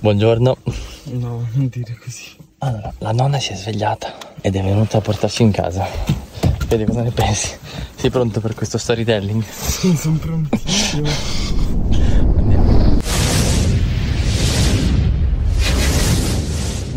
Buongiorno. No, non dire così. Allora, la nonna si è svegliata ed è venuta a portarci in casa. Vedi cosa ne pensi? Sei pronto per questo storytelling? Sì, sono prontissimo.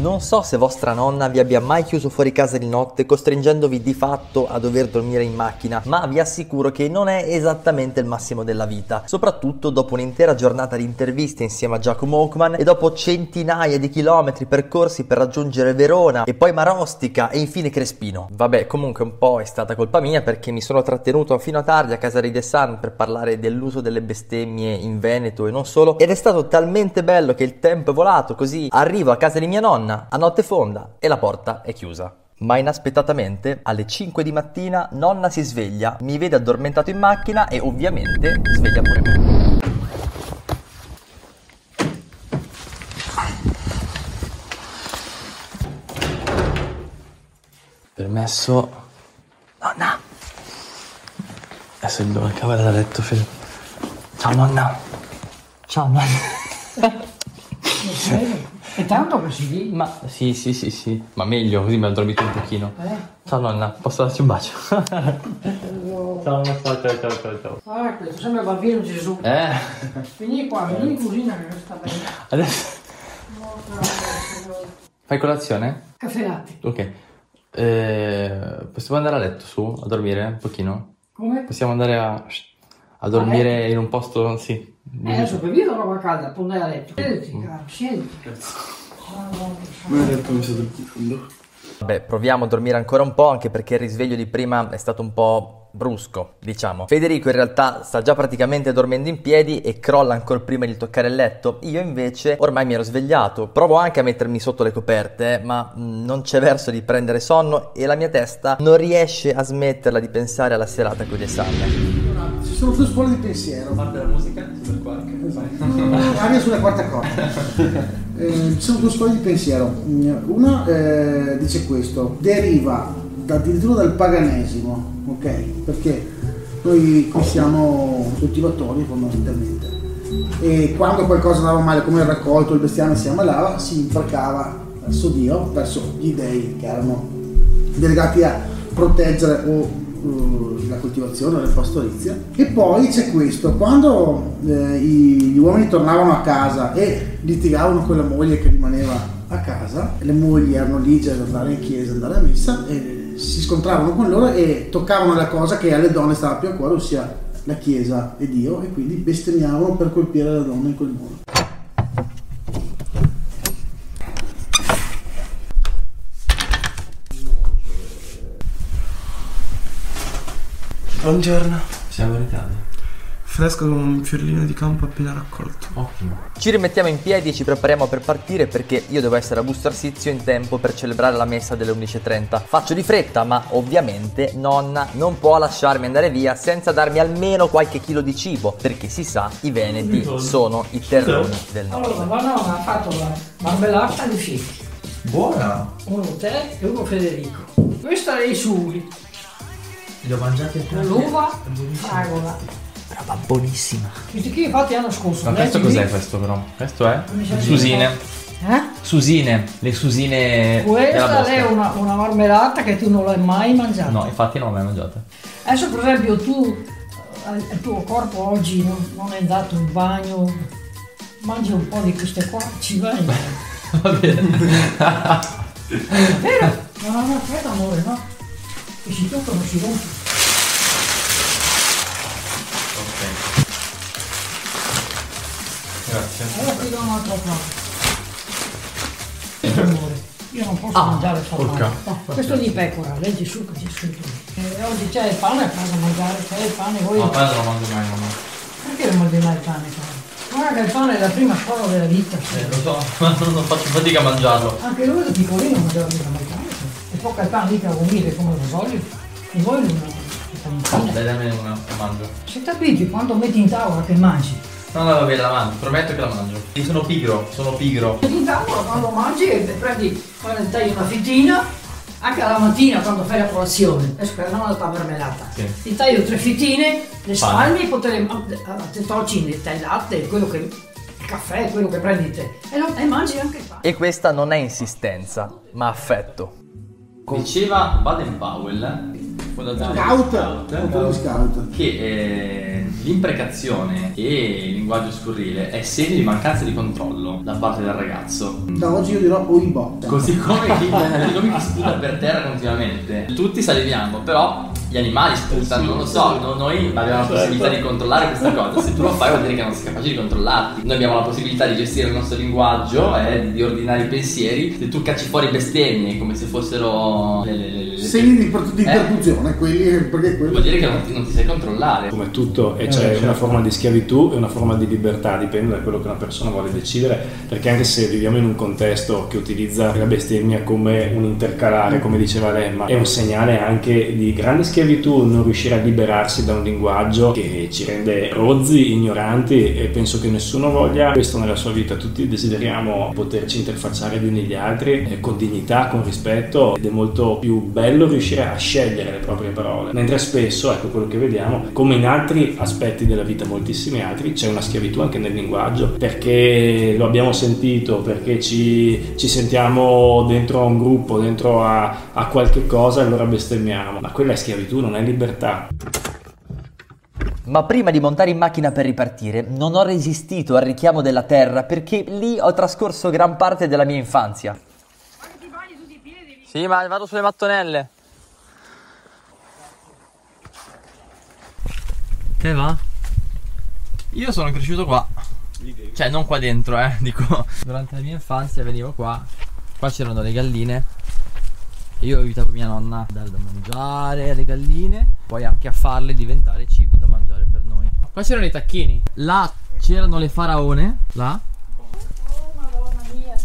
Non so se vostra nonna vi abbia mai chiuso fuori casa di notte costringendovi di fatto a dover dormire in macchina, ma vi assicuro che non è esattamente il massimo della vita, soprattutto dopo un'intera giornata di interviste insieme a Giacomo Oakman e dopo centinaia di chilometri percorsi per raggiungere Verona e poi Marostica e infine Crespino. Vabbè, comunque un po' è stata colpa mia perché mi sono trattenuto fino a tardi a casa di The Sun per parlare dell'uso delle bestemmie in Veneto e non solo ed è stato talmente bello che il tempo è volato così arrivo a casa di mia nonna a notte fonda e la porta è chiusa. Ma inaspettatamente, alle 5 di mattina, nonna si sveglia, mi vede addormentato in macchina e ovviamente sveglia pure me. Permesso. Nonna. Adesso il dove cavolo da letto, Fede. Ciao nonna. Ciao nonna. E tanto così? Ma sì, sì, sì, sì. Ma meglio, così mi ho dormito un pochino. Eh? Ciao nonna, posso darti un bacio? ciao, ciao, ciao, ciao, ciao, ciao. Ah, questo sembra il bambino Gesù. Eh, Vieni qua, vieni in cucina che sta bene. adesso fai colazione? Caffè latte. Ok. Eh, possiamo andare a letto su, a dormire un pochino? Come? Possiamo andare a, a dormire in un posto, sì. Eh, adesso bevi la roba calda, poi a letto. Siediti, caro, siediti. Mi ha detto mi sono dormendo. Vabbè, proviamo a dormire ancora un po', anche perché il risveglio di prima è stato un po' brusco, diciamo. Federico in realtà sta già praticamente dormendo in piedi e crolla ancora prima di toccare il letto. Io invece ormai mi ero svegliato. Provo anche a mettermi sotto le coperte, ma mh, non c'è verso di prendere sonno e la mia testa non riesce a smetterla di pensare alla serata con le salme. Ci sono due scuole di pensiero. Parte la musica, super quark. Aria sulla quarta corda. Eh, ci sono due scuole di pensiero. Una eh, dice questo, deriva da- addirittura dal paganesimo, ok? Perché noi qui siamo coltivatori fondamentalmente. E quando qualcosa andava male, come il raccolto, il bestiame si ammalava, si imprecava verso Dio, verso gli dei che erano delegati a proteggere o eh, la coltivazione la pastorizia. E poi c'è questo, quando eh, gli uomini tornavano a casa e litigavano con la moglie che rimaneva a casa, le mogli erano ligie ad andare in chiesa, andare a messa, e si scontravano con loro e toccavano la cosa che alle donne stava più a cuore, ossia la chiesa e Dio, e quindi bestemmiavano per colpire la donna in quel modo. Buongiorno. Siamo in Italia. Fresco con un fiorellino di campo appena raccolto. Ottimo. Ci rimettiamo in piedi e ci prepariamo per partire perché io devo essere a Busto Arsizio in tempo per celebrare la messa delle 11.30. Faccio di fretta, ma ovviamente nonna non può lasciarmi andare via senza darmi almeno qualche chilo di cibo, perché si sa, i veneti sono i terroni del Allora, nord. la nonna ha fatto la marmellata di fichi. Buona. Uno te e uno Federico. Questa è i sughi. Li ho mangiati L'uva, fragola. Roba buonissima. Questi qui infatti hanno scorso. Ma questo cos'è questo però? Questo è? Susine. Eh? Susine. Le susine Questa è una, una marmellata che tu non l'hai mai mangiata. No, infatti non l'ho mai mangiata. Adesso per esempio tu, eh, il tuo corpo oggi non, non è andato in bagno, mangi un po' di queste qua, ci vai. Va bene. Vero? No, no, no, aspetta amore, no? Che si toccano si rompe. Grazie. Allora ti do un altro. Amore, io non posso Ah, mangiare il formaggio. No, questo è di pecora, leggi su che c'è scritto. E oggi c'è il pane a casa mangiare, c'è il pane, voi... No, pane non lo mangio mai, mamma. Perché non mangi mai il pane? cara? Guarda che il pane è la prima scuola della vita. Eh, lo so, ma non faccio fatica a mangiarlo. Anche lui da piccolino mangiava mica mai pane. E il pane mica umile come lo voglio. E voi non non- Dai, dammi una, la mangio. Se ti abitui quando metti in tavola che mangi. No, no, va bene, la mangio, prometto che la mangio. Io sono pigro, sono pigro. Metti in tavola quando mangi e prendi, quando tagli una fettina, anche alla mattina quando fai la colazione, adesso che non la tua marmellata, Sì. ti taglio tre fettine, le spalmi, poi te le a te tocci nel latte, quello che caffè, quello che prendi te. E, lo- e mangi anche pane. E questa non è insistenza, ma affetto. Diceva Baden Powell, fondatore Scout, di scout. che eh, l'imprecazione e il linguaggio scurrile è segno di mancanza di controllo da parte del ragazzo. Da oggi io dirò. Così come chi, così come chi sputa per terra continuamente. Tutti saliviamo, però gli animali sputano, non lo so, no- noi abbiamo la possibilità di controllare questa cosa. Se tu lo fai vuol dire che non sei capace di controllarti. Noi abbiamo la possibilità di gestire il nostro linguaggio e di, di ordinare i pensieri. Se tu cacci fuori bestemmie come se fossero le, le, le- le- Segni di, per- di Eh, interruzione, quelli perché quelli. Vuol dire che non ti, non ti sai controllare. Come tutto, e c'è una forma di schiavitù e una forma di libertà, dipende da quello che una persona vuole decidere, perché anche se viviamo in un contesto che utilizza la bestemmia come un intercalare, come diceva Lemma, è un segnale anche di grande schiavitù non riuscire a liberarsi da un linguaggio che ci rende rozzi, ignoranti e penso che nessuno voglia. Questo nella sua vita, tutti desideriamo poterci interfacciare gli uni gli altri eh, con dignità, con rispetto ed è molto più bello riuscire a scegliere le proprie parole, mentre spesso, ecco quello che vediamo, come in altri aspetti della vita, moltissimi altri, c'è una schiavitù anche nel linguaggio, perché lo abbiamo sentito, perché ci, ci sentiamo dentro a un gruppo, dentro a, a qualche cosa e allora bestemmiamo, ma quella è schiavitù, non è libertà. Ma prima di montare in macchina per ripartire, non ho resistito al richiamo della terra perché lì ho trascorso gran parte della mia infanzia. Sì, ma vado sulle mattonelle. Che va? Io sono cresciuto qua. Cioè, non qua dentro, eh. Dico, durante la mia infanzia venivo qua. Qua c'erano le galline. Io aiutavo mia nonna a dare da mangiare alle galline. Poi anche a farle diventare cibo da mangiare per noi. Qua c'erano i tacchini. Là c'erano le faraone. Là. Oh madonna mia.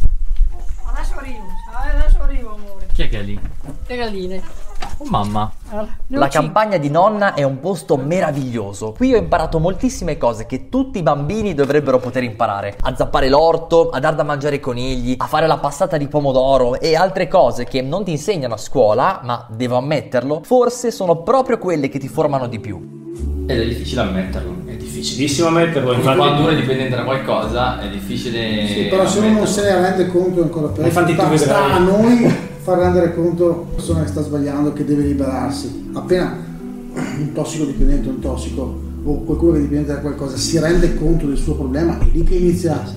Adesso arrivo, adesso arrivo amore. Chi è che è lì? Le galline. Oh mamma. La campagna di nonna è un posto meraviglioso. Qui ho imparato moltissime cose che tutti i bambini dovrebbero poter imparare. A zappare l'orto, a dar da mangiare ai conigli, a fare la passata di pomodoro e altre cose che non ti insegnano a scuola, ma devo ammetterlo, forse sono proprio quelle che ti formano di più. Ed è difficile ammetterlo. È difficilissimo metterlo, Infatti, quando uno è dipendente da qualcosa è difficile. Sì, però se uno non ammetterlo. se ne rende conto ancora peggio. Infatti tu vedrai- a noi far rendere conto alla persona che sta sbagliando che deve liberarsi. Appena un tossicodipendente, un tossico o qualcuno che è dipendente da qualcosa si rende conto del suo problema, è lì che inizia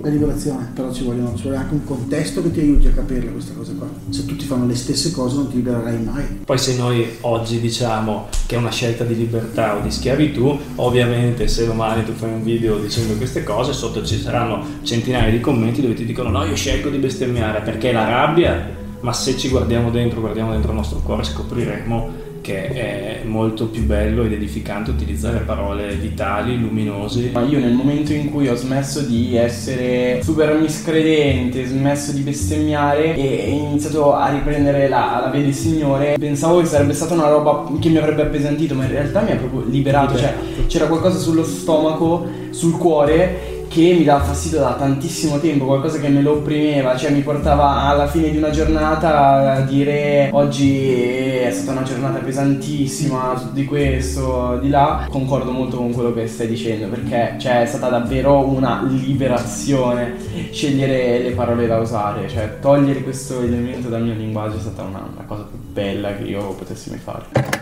la liberazione. Però ci, vogliono, ci vuole anche un contesto che ti aiuti a capirle queste cose qua. Se tutti fanno le stesse cose non ti libererai mai. Poi se noi oggi diciamo che è una scelta di libertà o di schiavitù, ovviamente se domani tu fai un video dicendo queste cose, sotto ci saranno centinaia di commenti dove ti dicono no, io scelgo di bestemmiare perché la rabbia, ma se ci guardiamo dentro, guardiamo dentro il nostro cuore, scopriremo che è molto più bello ed edificante utilizzare parole vitali, luminose. Ma io nel momento in cui ho smesso di essere super miscredente, smesso di bestemmiare e ho iniziato a riprendere la, la via del Signore, pensavo che sarebbe stata una roba che mi avrebbe appesantito, ma in realtà mi ha proprio liberato, cioè c'era qualcosa sullo stomaco, sul cuore che mi dava fastidio da tantissimo tempo, qualcosa che me lo opprimeva, cioè mi portava alla fine di una giornata a dire oggi è stata una giornata pesantissima, di questo, di là. Concordo molto con quello che stai dicendo perché cioè, è stata davvero una liberazione scegliere le parole da usare, cioè togliere questo elemento dal mio linguaggio è stata una, la cosa più bella che io potessi mai fare.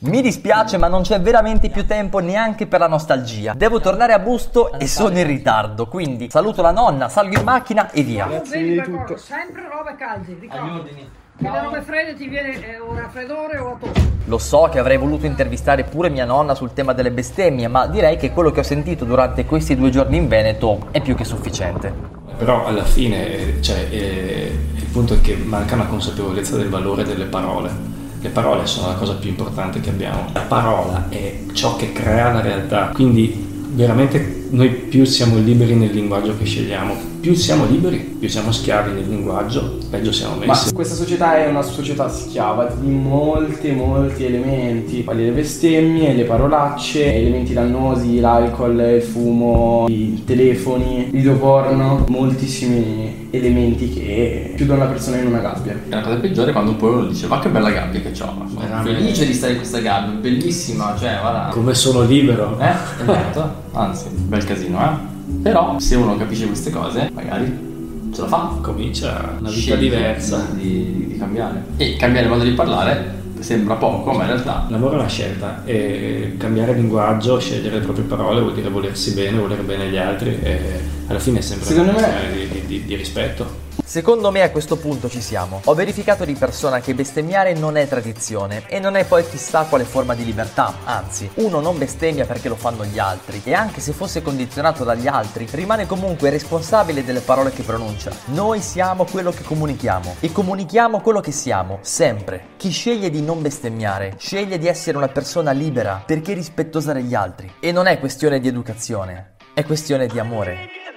Mi dispiace, ma non c'è veramente più tempo neanche per la nostalgia. Devo tornare a Busto e sono in ritardo, quindi saluto la nonna, salgo in macchina e via. Vedi per cosa, sempre robe calde, ricorda. Che le robe fredde ti viene eh, un raffreddore o a tosse. Lo so che avrei voluto intervistare pure mia nonna sul tema delle bestemmie, ma direi che quello che ho sentito durante questi due giorni in Veneto è più che sufficiente. Però alla fine eh, cioè, eh, il punto è che manca una consapevolezza del valore delle parole. Le parole sono la cosa più importante che abbiamo. La parola è ciò che crea la realtà. Quindi veramente noi più siamo liberi nel linguaggio che scegliamo, più siamo liberi, più siamo schiavi nel linguaggio, peggio siamo Ma messi. questa società è una società schiava di molti, molti elementi. Quali le bestemmie, le parolacce, elementi dannosi, l'alcol, il fumo, i telefoni, l'idroporno, moltissimi elementi che chiudono la persona in una gabbia. E la cosa peggiore è quando poi uno dice ma che bella gabbia che ho, sono felice di stare in questa gabbia, bellissima, cioè guarda. Come sono libero. Eh, esatto, anzi, bel casino, eh. Però se uno capisce queste cose, magari ce la fa. Comincia una vita Sceglie diversa. Di, di cambiare. E cambiare il modo di parlare sembra poco, ma in realtà L'amore è una scelta e cambiare linguaggio, scegliere le proprie parole vuol dire volersi bene, volere bene agli altri e alla fine è sempre Secondo una me- questione di, di- di- di rispetto. Secondo me a questo punto ci siamo. Ho verificato di persona che bestemmiare non è tradizione e non è poi chissà quale forma di libertà, anzi, uno non bestemmia perché lo fanno gli altri e anche se fosse condizionato dagli altri, rimane comunque responsabile delle parole che pronuncia. Noi siamo quello che comunichiamo e comunichiamo quello che siamo, sempre. Chi sceglie di non bestemmiare, sceglie di essere una persona libera perché rispettosa degli altri. E non è questione di educazione, è questione di amore.